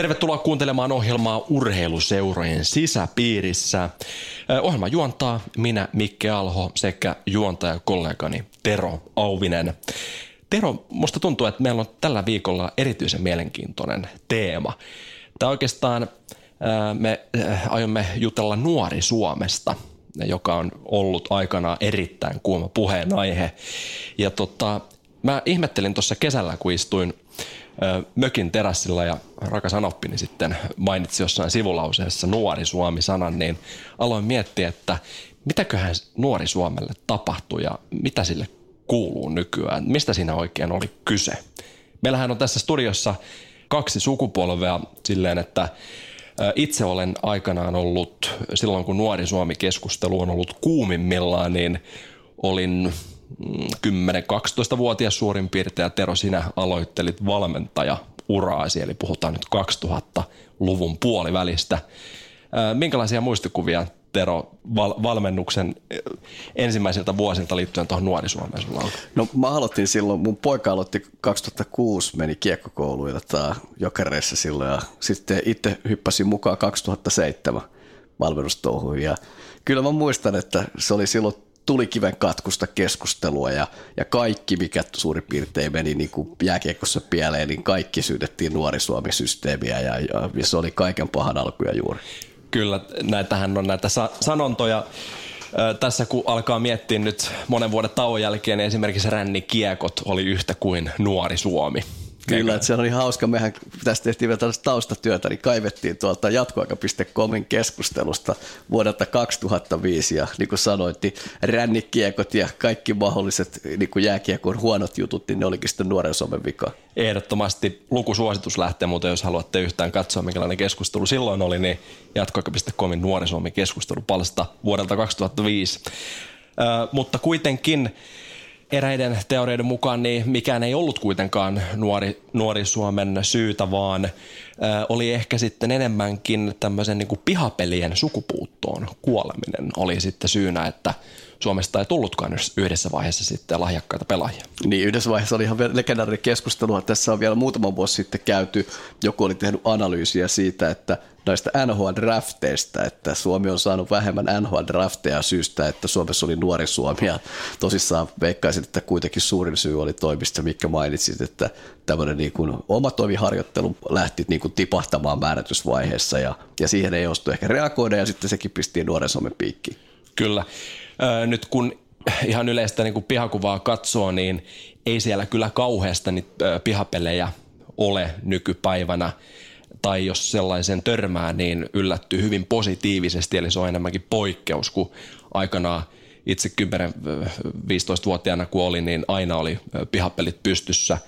Tervetuloa kuuntelemaan ohjelmaa Urheiluseurojen sisäpiirissä. Ohjelma juontaa minä Mikke Alho sekä juontajakollegani Tero Auvinen. Tero, musta tuntuu, että meillä on tällä viikolla erityisen mielenkiintoinen teema. Tämä oikeastaan me aiomme jutella nuori Suomesta, joka on ollut aikanaan erittäin kuuma puheenaihe. Ja tota, mä ihmettelin tuossa kesällä, kun istuin mökin terassilla ja rakas Anoppini sitten mainitsi jossain sivulauseessa nuori Suomi-sanan, niin aloin miettiä, että mitäköhän nuori Suomelle tapahtui ja mitä sille kuuluu nykyään, mistä siinä oikein oli kyse. Meillähän on tässä studiossa kaksi sukupolvea silleen, että itse olen aikanaan ollut, silloin kun nuori Suomi-keskustelu on ollut kuumimmillaan, niin olin 10-12-vuotias suurin piirtein ja Tero sinä aloittelit valmentaja uraasi, eli puhutaan nyt 2000-luvun puolivälistä. Minkälaisia muistikuvia Tero val- valmennuksen ensimmäisiltä vuosilta liittyen tuohon nuori Suomeen sulla on? No mä aloitin silloin, mun poika aloitti 2006, meni kiekkokouluun ja jokereissa silloin ja sitten itse hyppäsin mukaan 2007 valmennustouhuihin ja kyllä mä muistan, että se oli silloin tulikiven katkusta keskustelua ja, ja kaikki, mikä suurin piirtein meni niin kuin jääkiekossa pieleen, niin kaikki syytettiin Nuori Suomi-systeemiä ja, ja, ja se oli kaiken pahan alkuja juuri. Kyllä, näitähän on näitä sa- sanontoja. Tässä kun alkaa miettiä nyt monen vuoden tauon jälkeen, niin esimerkiksi rännikiekot oli yhtä kuin Nuori Suomi. Kyllä, että se oli hauska. Mehän tästä tehtiin vielä tällaista taustatyötä, niin kaivettiin tuolta jatkoaika.comin keskustelusta vuodelta 2005 ja niin kuin sanoit, niin rännikiekot ja kaikki mahdolliset niin kuin jääkiekon huonot jutut, niin ne olikin sitten nuoren Suomen vika. Ehdottomasti lukusuositus lähtee, mutta jos haluatte yhtään katsoa, minkälainen keskustelu silloin oli, niin jatkoaika.comin nuori Suomen keskustelupalsta vuodelta 2005. Ö, mutta kuitenkin eräiden teoreiden mukaan niin mikään ei ollut kuitenkaan nuori, nuori Suomen syytä, vaan oli ehkä sitten enemmänkin tämmöisen niin kuin pihapelien sukupuuttoon kuoleminen oli sitten syynä, että Suomesta ei tullutkaan yhdessä vaiheessa sitten lahjakkaita pelaajia. Niin, yhdessä vaiheessa oli ihan legendaarinen keskustelu. Tässä on vielä muutama vuosi sitten käyty, joku oli tehnyt analyysiä siitä, että näistä NHL-drafteista, että Suomi on saanut vähemmän NHL-drafteja syystä, että Suomessa oli nuori Suomi ja tosissaan veikkaisin, että kuitenkin suurin syy oli toimista, mikä mainitsit, että tämmöinen niin kuin oma toimiharjoittelu lähti niin kuin tipahtamaan määrätysvaiheessa ja, ja siihen ei ostu ehkä reagoida ja sitten sekin pisti nuoren Suomen piikkiin. Kyllä. Nyt kun ihan yleistä niin kuin pihakuvaa katsoo, niin ei siellä kyllä kauheasta niitä pihapelejä ole nykypäivänä tai jos sellaisen törmää, niin yllättyy hyvin positiivisesti, eli se on enemmänkin poikkeus, kun aikanaan itse 10-15-vuotiaana kun oli, niin aina oli pihapelit pystyssä.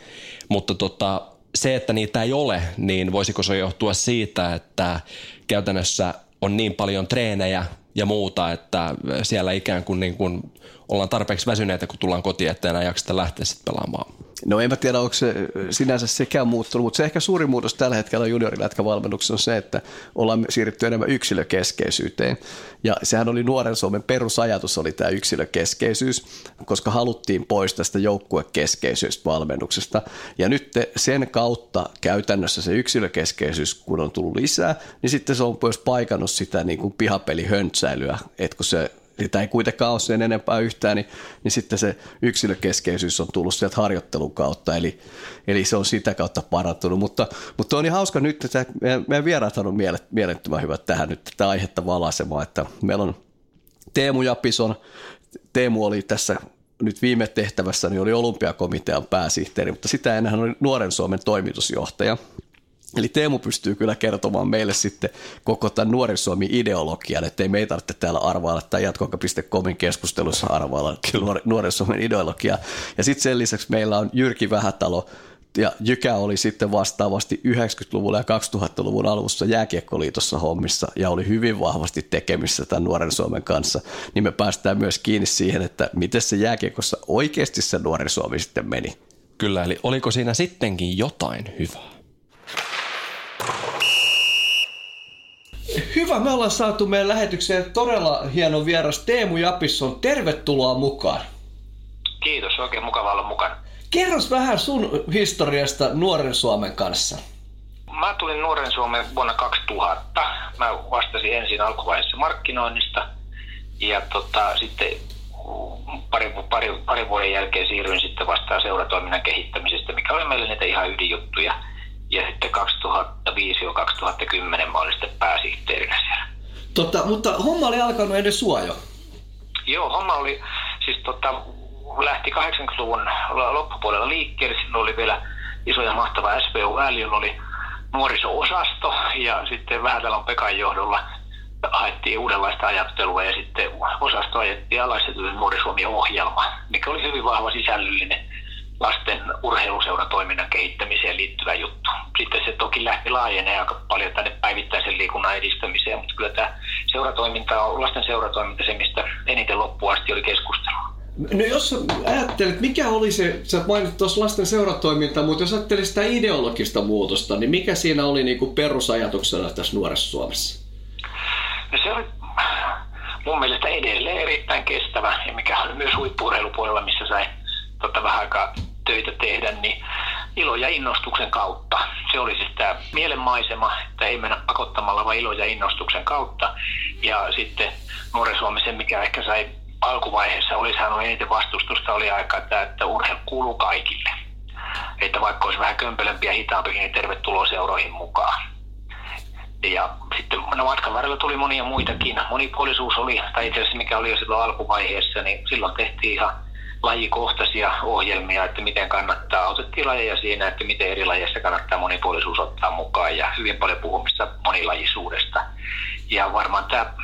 Mutta tota, se, että niitä ei ole, niin voisiko se johtua siitä, että käytännössä on niin paljon treenejä ja muuta, että siellä ikään kuin, niin kuin ollaan tarpeeksi väsyneitä, kun tullaan kotiin, että enää jakseta lähteä sitten pelaamaan. No en mä tiedä, onko se sinänsä sekään muuttunut, mutta se ehkä suurin muutos tällä hetkellä juniorilätkävalmennuksessa on se, että ollaan siirrytty enemmän yksilökeskeisyyteen. Ja sehän oli nuoren Suomen perusajatus oli tämä yksilökeskeisyys, koska haluttiin pois tästä joukkuekeskeisyydestä valmennuksesta. Ja nyt sen kautta käytännössä se yksilökeskeisyys, kun on tullut lisää, niin sitten se on myös paikannut sitä niin kuin pihapelihöntsäilyä, että kun se sitä ei kuitenkaan ole sen enempää yhtään, niin, niin sitten se yksilökeskeisyys on tullut sieltä harjoittelun kautta, eli, eli se on sitä kautta parantunut. Mutta, mutta on niin hauska nyt, että meidän, meidän vieraat on mielettömän hyvät tähän nyt tätä aihetta valaisemaan, että meillä on Teemu Japison, Teemu oli tässä nyt viime tehtävässä niin oli olympiakomitean pääsihteeri, mutta sitä ennen hän oli Nuoren Suomen toimitusjohtaja. Eli Teemu pystyy kyllä kertomaan meille sitten koko tämän Nuoren Suomi-ideologian, ettei me ei tarvitse täällä arvailla tai jatkoka.comin keskustelussa arvailla Nuoren Suomen ideologiaa. Ja sitten sen lisäksi meillä on Jyrki Vähätalo, ja Jykä oli sitten vastaavasti 90-luvulla ja 2000-luvun alussa jääkiekkoliitossa hommissa ja oli hyvin vahvasti tekemissä tämän nuoren Suomen kanssa, niin me päästään myös kiinni siihen, että miten se jääkiekossa oikeasti se nuori Suomi sitten meni. Kyllä, eli oliko siinä sittenkin jotain hyvää? Hyvä, me ollaan saatu meidän lähetykseen todella hieno vieras Teemu Japisson. Tervetuloa mukaan. Kiitos, oikein mukava olla mukana. Kerros vähän sun historiasta Nuoren Suomen kanssa. Mä tulin Nuoren Suomen vuonna 2000. Mä vastasin ensin alkuvaiheessa markkinoinnista ja tota, sitten pari, pari, pari vuoden jälkeen siirryin sitten vastaan seuratoiminnan kehittämisestä, mikä oli meille niitä ihan ydinjuttuja. Ja sitten 2005-2010 mä olin sitten pääsihteerinä siellä. Tota, mutta homma oli alkanut ennen sua jo. Joo, homma oli, siis tota, lähti 80-luvun loppupuolella liikkeelle. Silloin oli vielä iso ja mahtava SPU-ääli, jolla oli nuoriso-osasto ja sitten Vähätalon Pekan johdolla haettiin uudenlaista ajattelua ja sitten osasto ajettiin alas Nuori Suomi-ohjelma, mikä oli hyvin vahva sisällöllinen lasten urheiluseuratoiminnan kehittämiseen liittyvä juttu. Sitten se toki lähti laajenee aika paljon tänne päivittäisen liikunnan edistämiseen, mutta kyllä tämä seuratoiminta, lasten seuratoiminta, se mistä eniten loppuun asti oli keskustelua. No jos ajattelet, mikä oli se, sä mainit tuossa lasten seuratoiminta, mutta jos ajattelet sitä ideologista muutosta, niin mikä siinä oli niin kuin perusajatuksena tässä nuoressa Suomessa? No se oli mun mielestä edelleen erittäin kestävä ja mikä oli myös huippuurheilupuolella, missä sai tota, vähän aikaa töitä tehdä, niin ilo ja innostuksen kautta. Se oli siis tämä mielenmaisema, että ei mennä pakottamalla, vaan ilo ja innostuksen kautta. Ja sitten Nuoren Suomessa, mikä ehkä sai alkuvaiheessa oli saanut eniten vastustusta, oli aika, että, että urheilu kuuluu kaikille. Että vaikka olisi vähän kömpelömpi ja hitaampi, niin tervetuloa seuroihin mukaan. Ja sitten no matkan varrella tuli monia muitakin. Monipuolisuus oli, tai itse asiassa mikä oli jo silloin alkuvaiheessa, niin silloin tehtiin ihan lajikohtaisia ohjelmia, että miten kannattaa, otettiin lajeja siinä, että miten eri lajeissa kannattaa monipuolisuus ottaa mukaan ja hyvin paljon puhumista monilajisuudesta. Ja varmaan tämä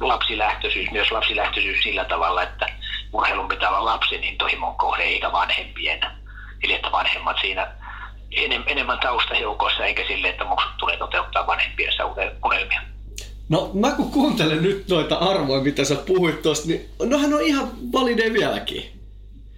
lapsilähtöisyys, myös lapsilähtöisyys sillä tavalla, että urheilun pitää olla lapsen intohimon kohde eikä vanhempien. Eli että vanhemmat siinä enemmän taustaheukoissa eikä sille, että muksut tulee toteuttaa vanhempiensa unelmia. No mä kun kuuntelen nyt noita arvoja, mitä sä puhuit tuosta, niin nohan on ihan valide vieläkin.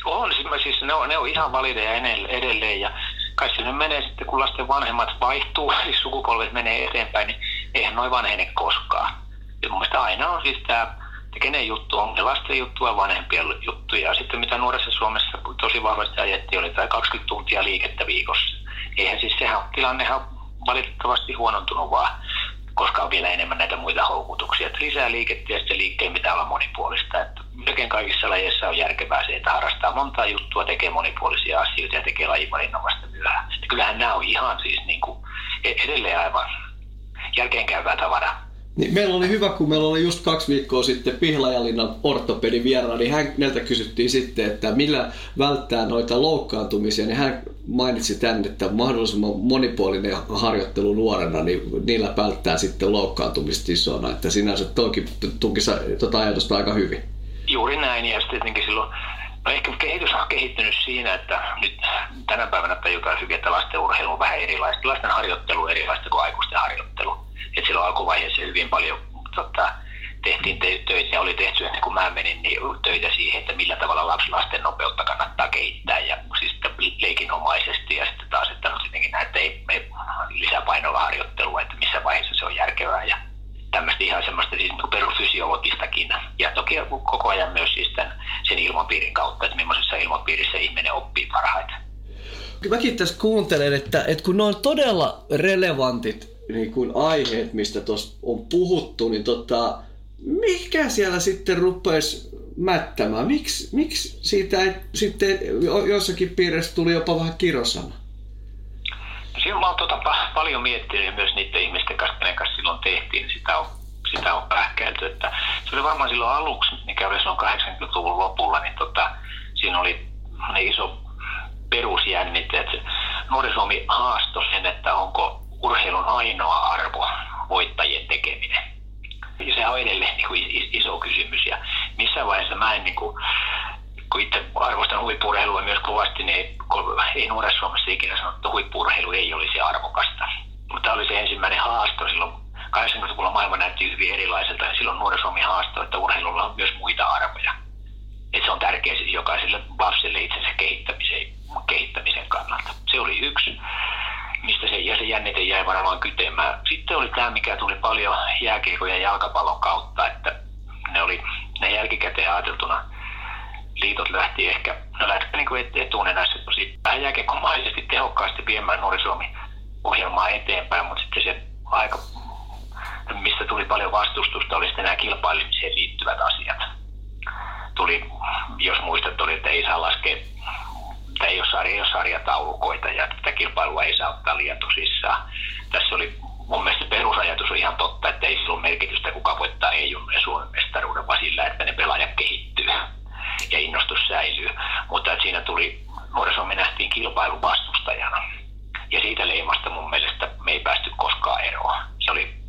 On, siis ne on, ne on ihan valideja edelleen ja kai se nyt menee sitten, kun lasten vanhemmat vaihtuu, siis sukupolvet menee eteenpäin, niin eihän noin vanhene koskaan. Ja mun mielestä aina on siis tämä, että kenen juttu on, se lasten juttu ja vanhempien juttu. Ja sitten mitä nuoressa Suomessa tosi vahvasti ajettiin, oli tämä 20 tuntia liikettä viikossa. Eihän siis sehän, tilannehan valitettavasti huonontunut vaan koska on vielä enemmän näitä muita houkutuksia. Että lisää liikettä ja sitten liikkeen pitää olla monipuolista. Että melkein kaikissa lajeissa on järkevää se, että harrastaa montaa juttua, tekee monipuolisia asioita ja tekee lajivalinnasta vasta myöhään. Että kyllähän nämä on ihan siis niin kuin e- edelleen aivan järkeenkäyvää tavaraa. Niin meillä oli hyvä, kun meillä oli just kaksi viikkoa sitten Pihlajalinnan ortopedi vieraana, niin häneltä kysyttiin sitten, että millä välttää noita loukkaantumisia, niin hän mainitsi tämän, että mahdollisimman monipuolinen harjoittelu nuorena, niin niillä välttää sitten loukkaantumista isona, että sinänsä toki tuki tuota ajatusta aika hyvin. Juuri näin, ja tietenkin silloin No ehkä kehitys on kehittynyt siinä, että nyt tänä päivänä tajutaan hyvin, että lasten urheilu on vähän erilaista. Lasten harjoittelu on erilaista kuin aikuisten harjoittelu että silloin alkuvaiheessa hyvin paljon tota, tehtiin töitä ja oli tehty ennen kuin mä menin niin töitä siihen, että millä tavalla lapsilasten nopeutta kannattaa kehittää ja siis leikinomaisesti ja sitten taas, että no tietenkin näitä ei, ei lisäpainolla harjoittelua, että missä vaiheessa se on järkevää ja tämmöistä ihan semmoista siis niin perusfysiologistakin ja toki koko ajan myös siis tämän, ilmapiirin kautta, että millaisessa ilmapiirissä ihminen oppii parhaiten. Mäkin tässä kuuntelen, että, että kun ne on todella relevantit niin kuin aiheet, mistä tuossa on puhuttu, niin tota, mikä siellä sitten rupesi mättämään? Miks, miksi siitä ei, sitten jossakin piirissä tuli jopa vähän kirosana? Siinä mä oon tota paljon miettinyt myös niiden ihmisten kanssa, kenen kanssa silloin tehtiin, niin sitä sitä on pähkäilty. Että se oli varmaan silloin aluksi, mikä oli silloin 80-luvun lopulla, niin tota, siinä oli iso perusjännite, että Nuori Suomi haastoi sen, että onko urheilun ainoa arvo voittajien tekeminen. Ja se on edelleen niin kuin iso kysymys ja missään vaiheessa mä en niin kuin kun itse arvostan huippurheilua myös kovasti, niin ei, ei nuoressa Suomessa ikinä sanottu, että huippurheilu ei olisi arvokasta. Mutta tämä oli se ensimmäinen haasto silloin 80-luvulla maailma näytti hyvin erilaiselta ja silloin nuori Suomi haastoi, että urheilulla on myös muita arvoja. Että se on tärkeä siis jokaiselle lapselle itsensä kehittämisen, kehittämisen kannalta. Se oli yksi, mistä se, ja se jännite jäi varmaan kytemään. Sitten oli tämä, mikä tuli paljon jääkiekon ja jalkapallon kautta, että ne oli ne jälkikäteen ajateltuna liitot lähti ehkä, no lähti niin etunenässä tosi vähän jääkiekkomaisesti tehokkaasti viemään nuori Suomi ohjelmaa eteenpäin, mutta sitten se aika mistä tuli paljon vastustusta, oli sitten nämä kilpailemiseen liittyvät asiat. Tuli, jos muistat, oli, että ei saa laskea, että ei ole, sarja, ei ole sarjataulukoita ja tätä kilpailua ei saa ottaa liian tosissaan. Tässä oli mun mielestä perusajatus on ihan totta, että ei silloin merkitystä, kuka voittaa ei ja Suomen mestaruuden, vaan sillä, että ne pelaajat kehittyy ja innostus säilyy. Mutta että siinä tuli, nuorisomme nähtiin kilpailun vastustajana. Ja siitä leimasta mun mielestä me ei päästy koskaan eroon. Se oli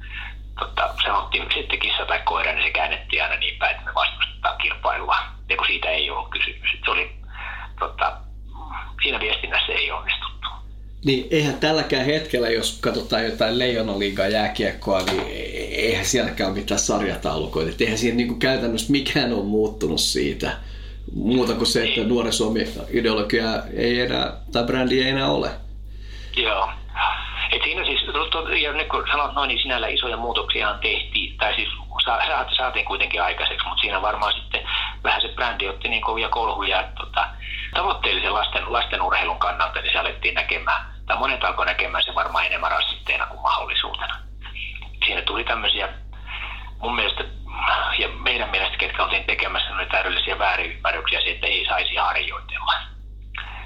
tota, sanottiin sitten kissa tai koira, niin se käännettiin aina niin päin, että me vastustetaan kilpailua. Ja kun siitä ei ollut kysymys. Se oli, tota, siinä viestinnässä ei onnistuttu. Niin eihän tälläkään hetkellä, jos katsotaan jotain Leijonaliigaa jääkiekkoa, niin eihän sielläkään ole mitään sarjataulukoita. Et eihän siinä niinku käytännössä mikään ole muuttunut siitä. Muuta kuin se, että nuoren Suomi ideologia ei enää, tai brändi ei enää ole. Joo. Et siinä siis, ja nyt kun sanot noin, niin sinällä isoja muutoksia tehtiin, tai siis saatiin kuitenkin aikaiseksi, mutta siinä varmaan sitten vähän se brändi otti niin kovia kolhuja, että tota, tavoitteellisen lasten, lasten urheilun kannalta, niin se alettiin näkemään, tai monet alkoi näkemään se varmaan enemmän rasitteena kuin mahdollisuutena. Siinä tuli tämmöisiä, mun mielestä, ja meidän mielestä, ketkä oltiin tekemässä, oli täydellisiä väärinymmärryksiä että ei saisi harjoitella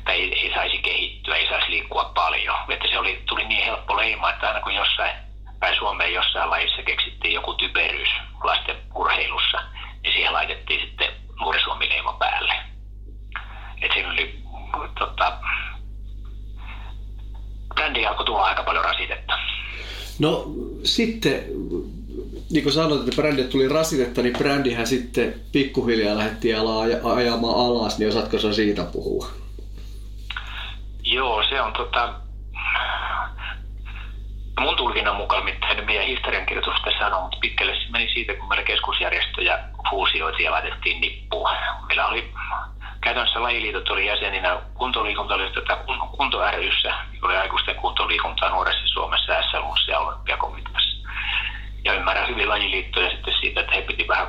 että ei, ei saisi kehittyä, ei saisi liikkua paljon. Että se oli, tuli niin helppo leima, että aina kun jossain päin Suomeen jossain lajissa keksittiin joku typeryys lasten urheilussa, niin siihen laitettiin sitten nuorisuomileima päälle. että siinä oli tota, brändi alkoi tulla aika paljon rasitetta. No sitten, niin kuin sanoit, että brändi tuli rasitetta, niin brändihän sitten pikkuhiljaa lähdettiin ajamaan alas, niin osaatko sä siitä puhua? Joo, se on tota, mun tulkinnan mukaan, mitä meidän historiankirjoitus tässä sanoo, mutta pitkälle se meni siitä, kun meillä keskusjärjestöjä fuusioitiin ja laitettiin nippuun. Meillä oli käytännössä lajiliitot oli jäseninä kuntoliikunta oli tätä kunto ryssä, oli aikuisten kuntoliikuntaa nuoressa Suomessa, SLUssa ja Olympiakomiteassa. Ja ymmärrän hyvin lajiliittoja sitten siitä, että he piti vähän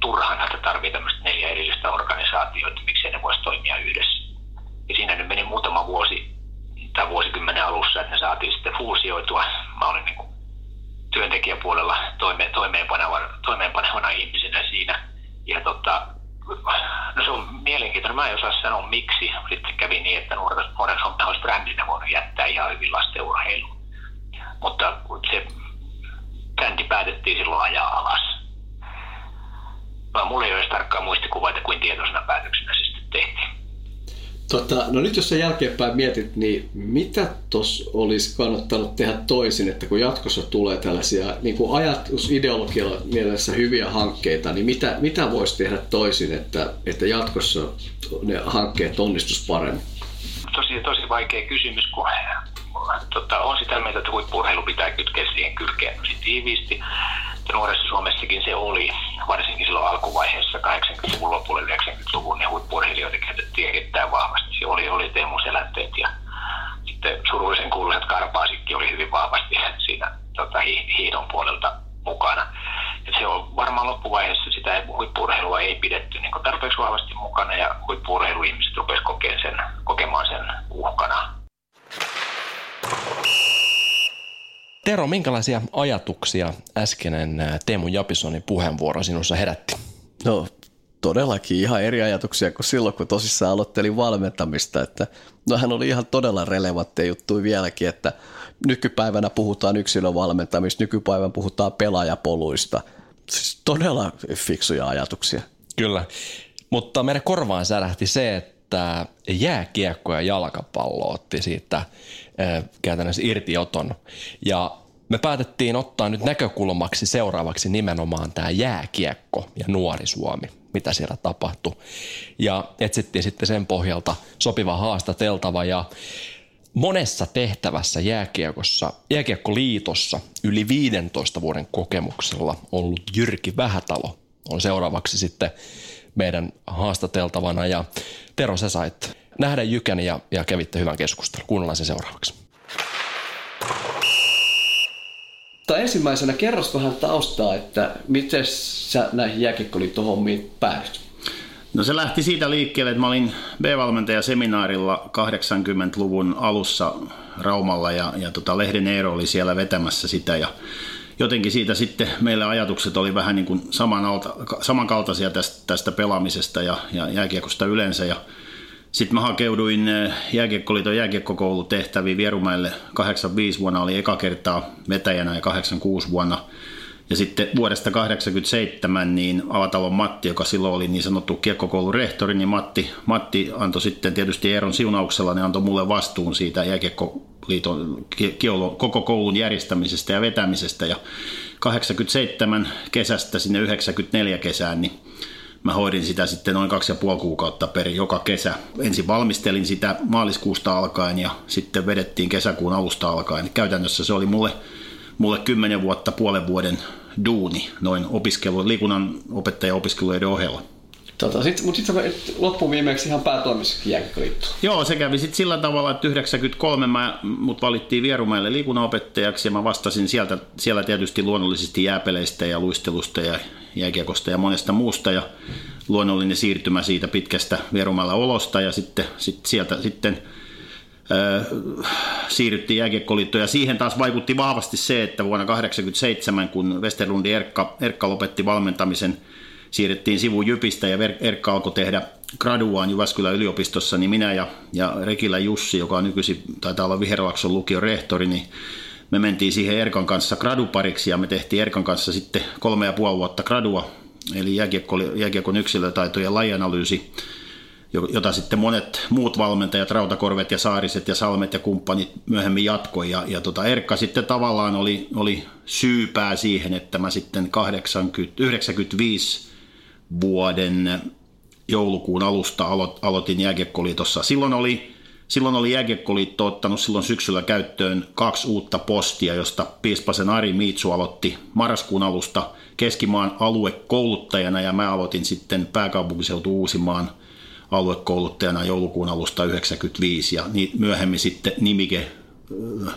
turhana, että tarvii tämmöistä neljä erillistä organisaatioita, miksi ne voisi toimia yhdessä. Ja siinä nyt meni muutama vuosi tai vuosikymmenen alussa, että ne saatiin sitten fuusioitua. Mä olin niin työntekijäpuolella toime, toimeenpanevana, toimeenpanevana ihmisenä siinä. Ja tota, no se on mielenkiintoinen. Mä en osaa sanoa miksi. Sitten kävi niin, että nuoren Suomen olisi brändinä voinut jättää ihan hyvin lasten urheiluun. Mutta se brändi päätettiin silloin ajaa alas. Mä mulla ei ole tarkkaa muistikuvaa, että kuin tietoisena päätöksenä se sitten tehtiin. Tota, no nyt jos sä jälkeenpäin mietit, niin mitä tos olisi kannattanut tehdä toisin, että kun jatkossa tulee tällaisia niin kuin ajatusideologialla mielessä hyviä hankkeita, niin mitä, mitä voisi tehdä toisin, että, että jatkossa ne hankkeet onnistus paremmin? Tosi, tosi vaikea kysymys, kun tota, on sitä mieltä, että huippurheilu pitää kytkeä siihen kylkeen tiiviisti nuoressa Suomessakin se oli, varsinkin silloin alkuvaiheessa 80-luvun lopulla 90-luvun, niin huippurheilijoita käytettiin erittäin vahvasti. Se oli, oli Teemu Selänteet ja sitten surullisen kuuluisat Karpaasikki oli hyvin vahvasti siinä tota, hiidon puolelta mukana. Et se on varmaan loppuvaiheessa sitä huippurheilua ei pidetty niin tarpeeksi vahvasti mukana ja huippurheiluihmiset rupesivat sen, kokemaan sen uhkana. Tero, minkälaisia ajatuksia äskeinen Teemu Japisonin puheenvuoro sinussa herätti? No todellakin ihan eri ajatuksia kuin silloin, kun tosissaan aloittelin valmentamista. Että, no hän oli ihan todella relevantteja juttuja vieläkin, että nykypäivänä puhutaan yksilövalmentamista, nykypäivänä puhutaan pelaajapoluista. Siis todella fiksuja ajatuksia. Kyllä, mutta meidän korvaan särähti se, että jääkiekko ja jalkapallo otti siitä käytännössä irtioton. Ja me päätettiin ottaa nyt näkökulmaksi seuraavaksi nimenomaan tämä jääkiekko ja nuori Suomi, mitä siellä tapahtui. Ja etsittiin sitten sen pohjalta sopiva haastateltava ja monessa tehtävässä jääkiekossa, jääkiekkoliitossa yli 15 vuoden kokemuksella ollut Jyrki Vähätalo on seuraavaksi sitten meidän haastateltavana. Ja Tero, sä sait nähdä Jykän ja, ja kävitte hyvän keskustelun. Kuunnellaan se seuraavaksi. Tai ensimmäisenä kerros vähän taustaa, että miten sä näihin jääkiekkoliittohommiin päädyt? No se lähti siitä liikkeelle, että mä olin B-valmentajaseminaarilla 80-luvun alussa Raumalla ja, ja tota Lehden Eero oli siellä vetämässä sitä ja jotenkin siitä sitten meille ajatukset oli vähän niin kuin samanalta, samankaltaisia tästä, tästä pelaamisesta ja, ja jääkiekosta yleensä. Ja sitten mä hakeuduin eh, jääkiekkoliiton jääkiekkokoulutehtäviin Vierumäelle 85 vuonna, oli eka kertaa vetäjänä ja 86 vuonna – ja sitten vuodesta 1987 niin Avatalon Matti, joka silloin oli niin sanottu kiekkokoulun rehtori, niin Matti, Matti antoi sitten tietysti Eeron siunauksella, niin antoi mulle vastuun siitä jääkiekkoliiton koko koulun järjestämisestä ja vetämisestä. Ja 87 kesästä sinne 94 kesään, niin mä hoidin sitä sitten noin kaksi ja puoli kuukautta per joka kesä. Ensin valmistelin sitä maaliskuusta alkaen ja sitten vedettiin kesäkuun alusta alkaen. Käytännössä se oli mulle, mulle kymmenen vuotta puolen vuoden duuni noin opiskelu, liikunnan opettaja-opiskeluiden ohella. Tota, sit, mutta sitten loppuviimeksi ihan päätoimissa jääkiekkoliittoon. Joo, se kävi sitten sillä tavalla, että 93 mä, mut valittiin Vierumäelle liikunnanopettajaksi ja mä vastasin sieltä, siellä tietysti luonnollisesti jääpeleistä ja luistelusta ja jääkiekosta ja monesta muusta ja luonnollinen siirtymä siitä pitkästä Vierumäellä olosta ja sitten sit sieltä sitten – siirryttiin jääkiekkoliittoon ja siihen taas vaikutti vahvasti se, että vuonna 1987, kun Westerlundi Erkka, Erkka lopetti valmentamisen, siirrettiin sivu Jypistä ja Erkka alkoi tehdä graduaan Jyväskylän yliopistossa, niin minä ja, ja Rekilä Jussi, joka on nykyisin, taitaa olla Viherlakson lukion rehtori, niin me mentiin siihen Erkan kanssa gradupariksi ja me tehtiin Erkan kanssa sitten kolme ja puoli vuotta gradua, eli jääkiekon yksilötaito ja lajianalyysi jota sitten monet muut valmentajat, Rautakorvet ja Saariset ja Salmet ja kumppanit myöhemmin jatkoi. Ja, ja tota Erkka sitten tavallaan oli, oli syypää siihen, että mä sitten 80, 95 vuoden joulukuun alusta alo, aloitin jääkiekkoliitossa. Silloin oli, silloin oli jääkiekkoliitto ottanut silloin syksyllä käyttöön kaksi uutta postia, josta Piispasen Ari Miitsu aloitti marraskuun alusta Keskimaan aluekouluttajana ja mä aloitin sitten pääkaupunkiseutu Uusimaan – aluekouluttajana joulukuun alusta 1995 ja niin myöhemmin sitten nimike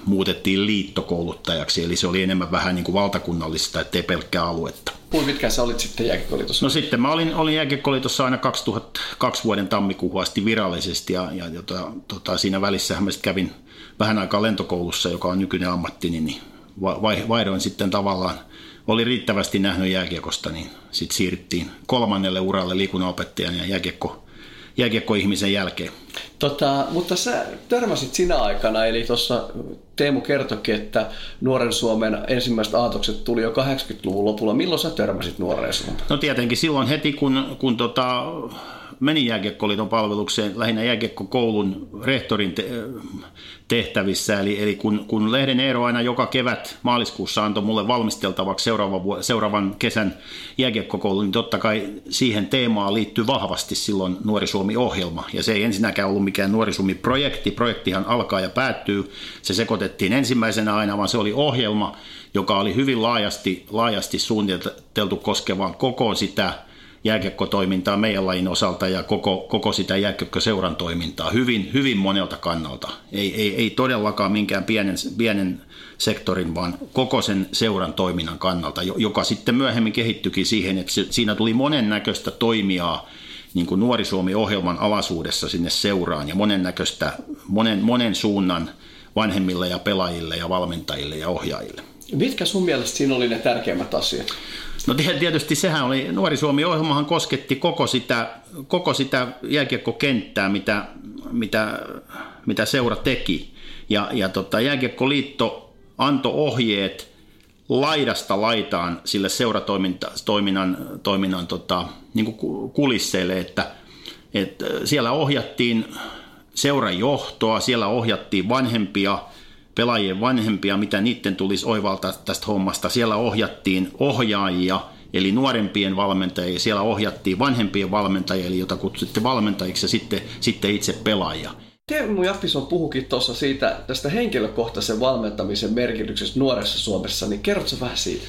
muutettiin liittokouluttajaksi, eli se oli enemmän vähän niin kuin valtakunnallista, ettei pelkkää aluetta. Kuinka pitkään sä olit sitten jääkiekkoliitossa? No sitten mä olin, olin jääkiekkoliitossa aina 2002 vuoden tammikuuhun asti virallisesti ja, ja jota, tota, siinä välissä mä sitten kävin vähän aikaa lentokoulussa, joka on nykyinen ammattini, niin vaihdoin sitten tavallaan, oli riittävästi nähnyt jääkiekosta, niin sitten siirryttiin kolmannelle uralle liikunnanopettajan ja jääkiekko jääkiekkoihmisen jälkeen. Tota, mutta sä törmäsit sinä aikana, eli tuossa Teemu kertokin, että Nuoren Suomen ensimmäiset aatokset tuli jo 80-luvun lopulla. Milloin sä törmäsit Nuoren Suomen? No tietenkin silloin heti, kun, kun tota, meni jääkiekkoliiton palvelukseen lähinnä jääkiekkokoulun rehtorin te- tehtävissä. Eli, eli kun, kun Lehden Eero aina joka kevät maaliskuussa antoi mulle valmisteltavaksi seuraavan, seuraavan kesän jääkiekkokoulun, niin totta kai siihen teemaan liittyy vahvasti silloin Nuori Suomi-ohjelma. Ja se ei ensinnäkään ollut mikään Nuori Suomi-projekti. Projektihan alkaa ja päättyy. Se sekoitettiin ensimmäisenä aina, vaan se oli ohjelma, joka oli hyvin laajasti, laajasti suunniteltu koskevan koko sitä – jääkiekkotoimintaa meidän lajin osalta ja koko, koko sitä jääkiekkoseuran toimintaa hyvin, hyvin monelta kannalta. Ei, ei, ei todellakaan minkään pienen, pienen sektorin, vaan koko sen seuran toiminnan kannalta, joka sitten myöhemmin kehittyikin siihen, että siinä tuli monennäköistä toimijaa niin kuin Nuori Suomi-ohjelman alaisuudessa sinne seuraan ja monennäköistä, monen, monen suunnan vanhemmille ja pelaajille ja valmentajille ja ohjaajille. Mitkä sun mielestä siinä oli ne tärkeimmät asiat? No tietysti sehän oli, Nuori Suomi-ohjelmahan kosketti koko sitä, koko sitä jääkiekkokenttää, mitä, mitä, mitä seura teki. Ja, ja tota, Jääkiekkoliitto antoi ohjeet laidasta laitaan sille seuratoiminnan toiminnan, tota, niin kulisseille, että, että siellä ohjattiin seuran johtoa, siellä ohjattiin vanhempia – pelaajien vanhempia, mitä niiden tulisi oivaltaa tästä hommasta. Siellä ohjattiin ohjaajia, eli nuorempien valmentajia, siellä ohjattiin vanhempien valmentajia, eli jota kutsutte valmentajiksi, ja sitten, sitten itse pelaajia. Teemu Jappison puhukin tuossa siitä tästä henkilökohtaisen valmentamisen merkityksestä nuoressa Suomessa, niin kerrotko vähän siitä?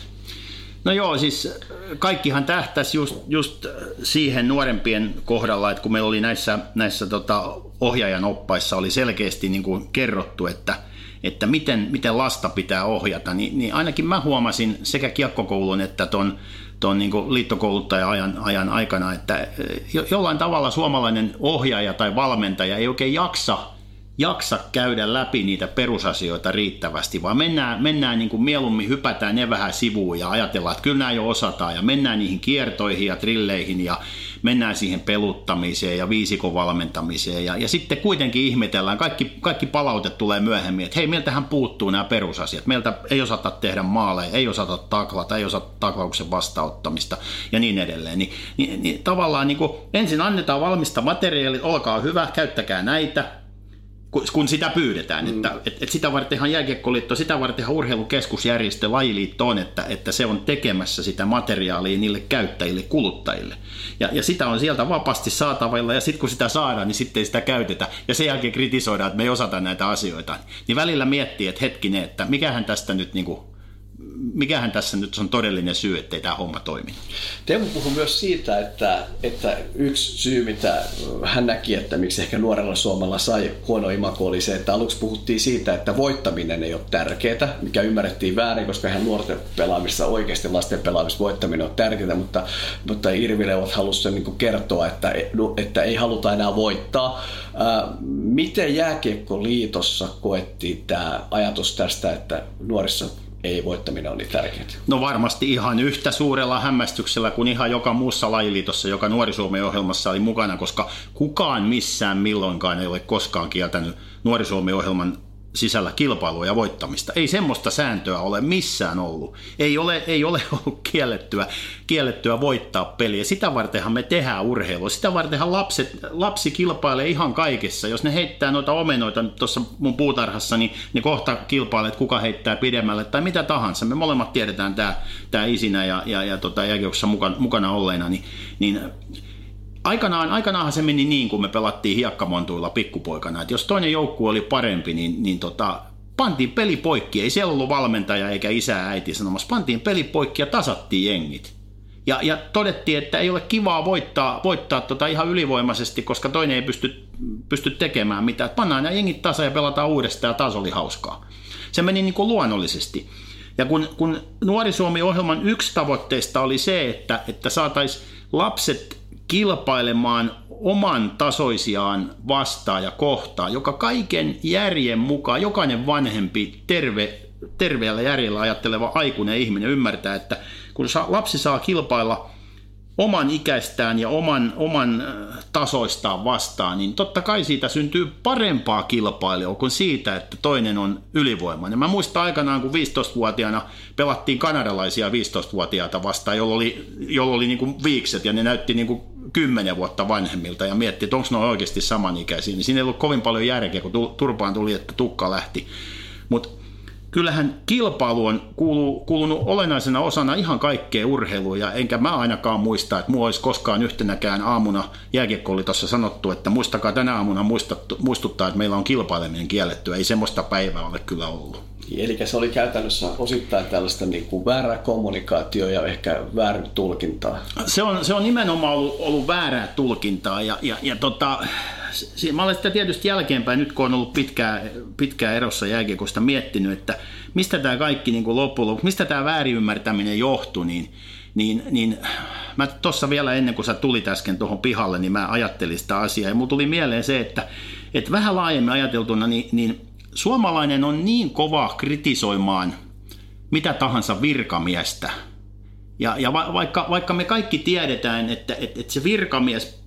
No joo, siis kaikkihan tähtäisi just, just siihen nuorempien kohdalla, että kun meillä oli näissä, näissä tota, ohjaajan oppaissa oli selkeästi niin kuin kerrottu, että, että miten, miten lasta pitää ohjata, niin, niin ainakin mä huomasin sekä kiekkokoulun että ton, ton niin liittokouluttaja-ajan ajan aikana, että jollain tavalla suomalainen ohjaaja tai valmentaja ei oikein jaksa – jaksa käydä läpi niitä perusasioita riittävästi, vaan mennään, mennään niin kuin mieluummin, hypätään ne vähän sivuun ja ajatellaan, että kyllä nämä jo osataan ja mennään niihin kiertoihin ja trilleihin ja mennään siihen peluttamiseen ja viisikon valmentamiseen. Ja, ja sitten kuitenkin ihmetellään, kaikki, kaikki palaute tulee myöhemmin, että hei, meiltähän puuttuu nämä perusasiat, meiltä ei osata tehdä maaleja, ei osata taklata, ei osata taklauksen vastauttamista ja niin edelleen. Ni, niin, niin tavallaan niin kuin, ensin annetaan valmista materiaalia, olkaa hyvä, käyttäkää näitä, kun sitä pyydetään. Mm. Että, et, et sitä vartenhan jääkiekkoliitto, sitä vartenhan urheilukeskusjärjestö, lajiliitto on, että, että se on tekemässä sitä materiaalia niille käyttäjille, kuluttajille. Ja, ja sitä on sieltä vapaasti saatavilla ja sitten kun sitä saadaan, niin sitten ei sitä käytetä. Ja sen jälkeen kritisoidaan, että me ei osata näitä asioita. Niin välillä miettii, että hetkinen, että mikähän tästä nyt niin kuin mikähän tässä nyt on todellinen syy, ettei tämä homma toimi? Teemu puhui myös siitä, että, että yksi syy, mitä hän näki, että miksi ehkä nuorella Suomella sai huono imako, oli se, että aluksi puhuttiin siitä, että voittaminen ei ole tärkeää, mikä ymmärrettiin väärin, koska hän nuorten pelaamissa, oikeasti lasten pelaamissa voittaminen on tärkeää, mutta, mutta Irvilevot halusivat niin kertoa, että, että ei haluta enää voittaa. Ää, miten Jääkiekkoliitossa koettiin tämä ajatus tästä, että nuorissa ei voittaminen ole niin tärkeää? No varmasti ihan yhtä suurella hämmästyksellä kuin ihan joka muussa lajiliitossa, joka nuori ohjelmassa oli mukana, koska kukaan missään milloinkaan ei ole koskaan kieltänyt nuori ohjelman sisällä kilpailua ja voittamista. Ei semmoista sääntöä ole missään ollut. Ei ole, ei ole ollut kiellettyä, kiellettyä voittaa peliä. Sitä vartenhan me tehdään urheilua. Sitä vartenhan lapset, lapsi kilpailee ihan kaikessa. Jos ne heittää noita omenoita tuossa mun puutarhassa, niin ne kohta kilpailee, että kuka heittää pidemmälle tai mitä tahansa. Me molemmat tiedetään tämä, isinä ja, ja, ja tota, mukana, mukana olleena, niin, niin aikanaan, aikanaanhan se meni niin, kun me pelattiin hiekkamontuilla pikkupoikana, että jos toinen joukkue oli parempi, niin, niin tota, pantiin peli poikki, ei siellä ollut valmentaja eikä isä äiti sanomassa, pantiin peli poikki ja tasattiin jengit. Ja, ja todettiin, että ei ole kivaa voittaa, voittaa tota ihan ylivoimaisesti, koska toinen ei pysty, pysty tekemään mitään. Pannaan nämä jengit tasa ja pelataan uudestaan ja taas oli hauskaa. Se meni niin kuin luonnollisesti. Ja kun, kun Nuori Suomi-ohjelman yksi tavoitteista oli se, että, että saataisiin lapset kilpailemaan oman tasoisiaan vastaan ja kohtaan, joka kaiken järjen mukaan, jokainen vanhempi, terve, terveellä järjellä ajatteleva aikuinen ihminen ymmärtää, että kun lapsi saa kilpailla oman ikäistään ja oman, oman tasoistaan vastaan, niin totta kai siitä syntyy parempaa kilpailua kuin siitä, että toinen on ylivoimainen. Mä muistan aikanaan, kun 15-vuotiaana pelattiin kanadalaisia 15-vuotiaita vastaan, jolla oli, jolla oli niin kuin viikset ja ne näytti niin kuin kymmenen vuotta vanhemmilta ja mietti, että onko ne oikeasti samanikäisiä, niin siinä ei ollut kovin paljon järkeä, kun turpaan tuli, että tukka lähti. Mutta kyllähän kilpailu on kuulunut olennaisena osana ihan kaikkea urheilua, ja enkä mä ainakaan muista, että mua olisi koskaan yhtenäkään aamuna jääkiekkoolitossa sanottu, että muistakaa tänä aamuna muistuttaa, että meillä on kilpaileminen kiellettyä. Ei semmoista päivää ole kyllä ollut. Eli se oli käytännössä osittain tällaista niin kuin väärää kommunikaatio ja ehkä väärin tulkintaa. Se on, se on nimenomaan ollut, ollut väärää tulkintaa ja, ja, ja tota, mä olen sitä tietysti jälkeenpäin, nyt kun on ollut pitkää, pitkää erossa jälkeenkosta miettinyt, että mistä tämä kaikki niin kuin loppujen lopuksi, mistä tämä väärinymmärtäminen johtui, niin, niin, niin mä tuossa vielä ennen kuin sä tulit äsken tuohon pihalle, niin mä ajattelin sitä asiaa ja mulla tuli mieleen se, että, että vähän laajemmin ajateltuna, niin, niin suomalainen on niin kova kritisoimaan mitä tahansa virkamiestä. Ja, ja va, vaikka, vaikka me kaikki tiedetään, että, että, että se virkamies,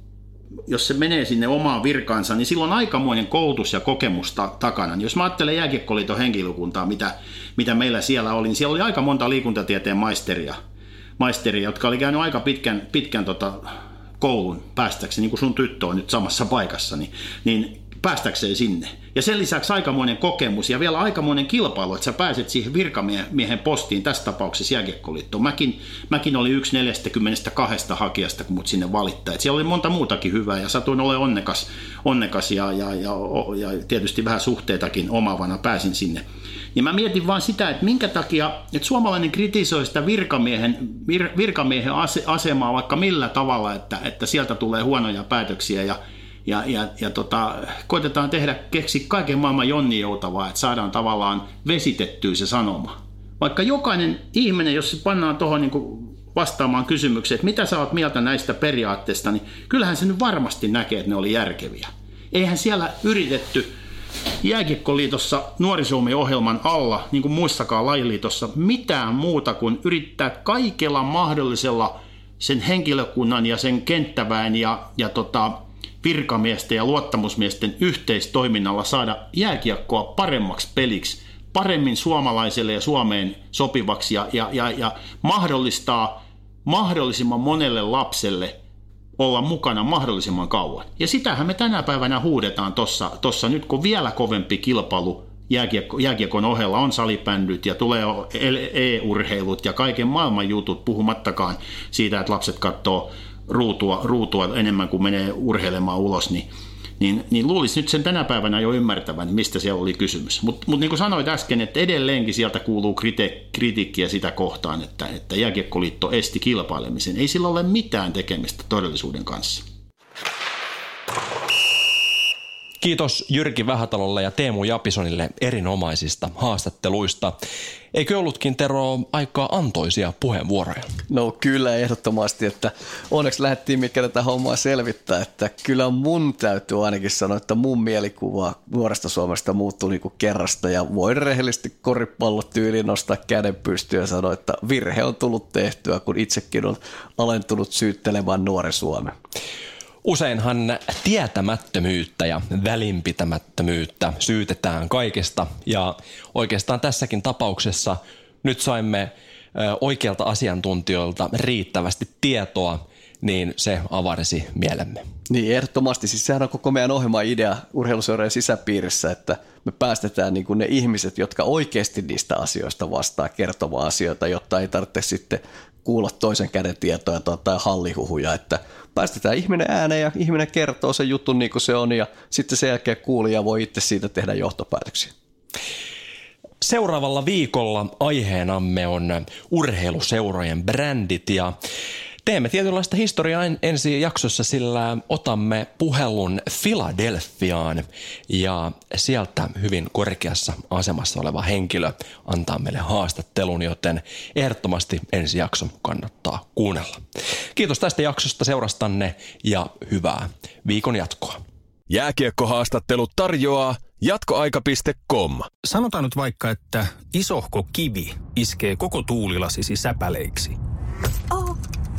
jos se menee sinne omaan virkaansa, niin silloin on aikamoinen koulutus ja kokemus ta- takana. Jos mä ajattelen jääkiekkoliiton henkilökuntaa, mitä, mitä meillä siellä oli, niin siellä oli aika monta liikuntatieteen maisteria, maisteria jotka oli käynyt aika pitkän, pitkän tota, koulun päästäkseni, niin kuin sun tyttö on nyt samassa paikassa, niin, niin päästäkseen sinne. Ja sen lisäksi aikamoinen kokemus ja vielä aikamoinen kilpailu, että sä pääset siihen virkamiehen postiin, tässä tapauksessa jääkiekkoliittoon. Mäkin, mäkin olin yksi 42 hakijasta, kun mut sinne valittaa. Et siellä oli monta muutakin hyvää ja satuin olemaan onnekas, onnekas ja, ja, ja, ja tietysti vähän suhteitakin omavana pääsin sinne. Ja mä mietin vaan sitä, että minkä takia, että suomalainen kritisoi sitä virkamiehen, vir, virkamiehen ase, asemaa vaikka millä tavalla, että, että sieltä tulee huonoja päätöksiä ja ja, ja, ja tota, koitetaan tehdä, keksi kaiken maailman jonni joutavaa, että saadaan tavallaan vesitettyä se sanoma. Vaikka jokainen ihminen, jos se pannaan tuohon niin vastaamaan kysymykseen, että mitä sä oot mieltä näistä periaatteista, niin kyllähän se nyt varmasti näkee, että ne oli järkeviä. Eihän siellä yritetty Jääkiekkoliitossa nuorisomi-ohjelman alla, niin kuin muissakaan lajiliitossa, mitään muuta kuin yrittää kaikella mahdollisella sen henkilökunnan ja sen kenttäväen ja, ja tota, virkamiesten ja luottamusmiesten yhteistoiminnalla saada jääkiekkoa paremmaksi peliksi, paremmin suomalaiselle ja Suomeen sopivaksi ja, ja, ja, ja mahdollistaa mahdollisimman monelle lapselle olla mukana mahdollisimman kauan. Ja sitähän me tänä päivänä huudetaan tuossa tossa nyt, kun vielä kovempi kilpailu jääkiekko, jääkiekon ohella on salibändyt ja tulee e-urheilut ja kaiken maailman jutut, puhumattakaan siitä, että lapset katsoo ruutua, ruutua enemmän kuin menee urheilemaan ulos, niin, niin, niin luulisi nyt sen tänä päivänä jo ymmärtävän, mistä siellä oli kysymys. Mutta mut niin kuin sanoit äsken, että edelleenkin sieltä kuuluu krite, kritiikkiä sitä kohtaan, että, että Jääkiekkoliitto esti kilpailemisen. Ei sillä ole mitään tekemistä todellisuuden kanssa. Kiitos Jyrki Vähätalolle ja Teemu Japisonille erinomaisista haastatteluista. Eikö ollutkin Tero aika antoisia puheenvuoroja? No kyllä ehdottomasti, että onneksi lähdettiin mikä tätä hommaa selvittää, että kyllä mun täytyy ainakin sanoa, että mun mielikuva nuoresta Suomesta muuttui niin kuin kerrasta ja voin rehellisesti koripallotyyliin nostaa käden pystyyn ja sanoa, että virhe on tullut tehtyä, kun itsekin on alentunut syyttelemään nuori Suomen. Useinhan tietämättömyyttä ja välinpitämättömyyttä syytetään kaikesta ja oikeastaan tässäkin tapauksessa nyt saimme oikealta asiantuntijoilta riittävästi tietoa, niin se avarsi mielemme. Niin, ehdottomasti. Siis sehän on koko meidän ohjelman idea urheiluseurojen sisäpiirissä, että me päästetään niin ne ihmiset, jotka oikeasti niistä asioista vastaa kertomaan asioita, jotta ei tarvitse sitten kuulla toisen käden tietoja tai hallihuhuja, että päästetään ihminen ääneen ja ihminen kertoo sen jutun niin kuin se on ja sitten sen jälkeen kuulija voi itse siitä tehdä johtopäätöksiä. Seuraavalla viikolla aiheenamme on urheiluseurojen brändit ja Teemme tietynlaista historiaa ensi jaksossa, sillä otamme puhelun Filadelfiaan ja sieltä hyvin korkeassa asemassa oleva henkilö antaa meille haastattelun, joten ehdottomasti ensi jakso kannattaa kuunnella. Kiitos tästä jaksosta seurastanne ja hyvää viikon jatkoa. Jääkiekkohaastattelut tarjoaa jatkoaika.com. Sanotaan nyt vaikka, että isohko kivi iskee koko tuulilasisi säpäleiksi. Oh.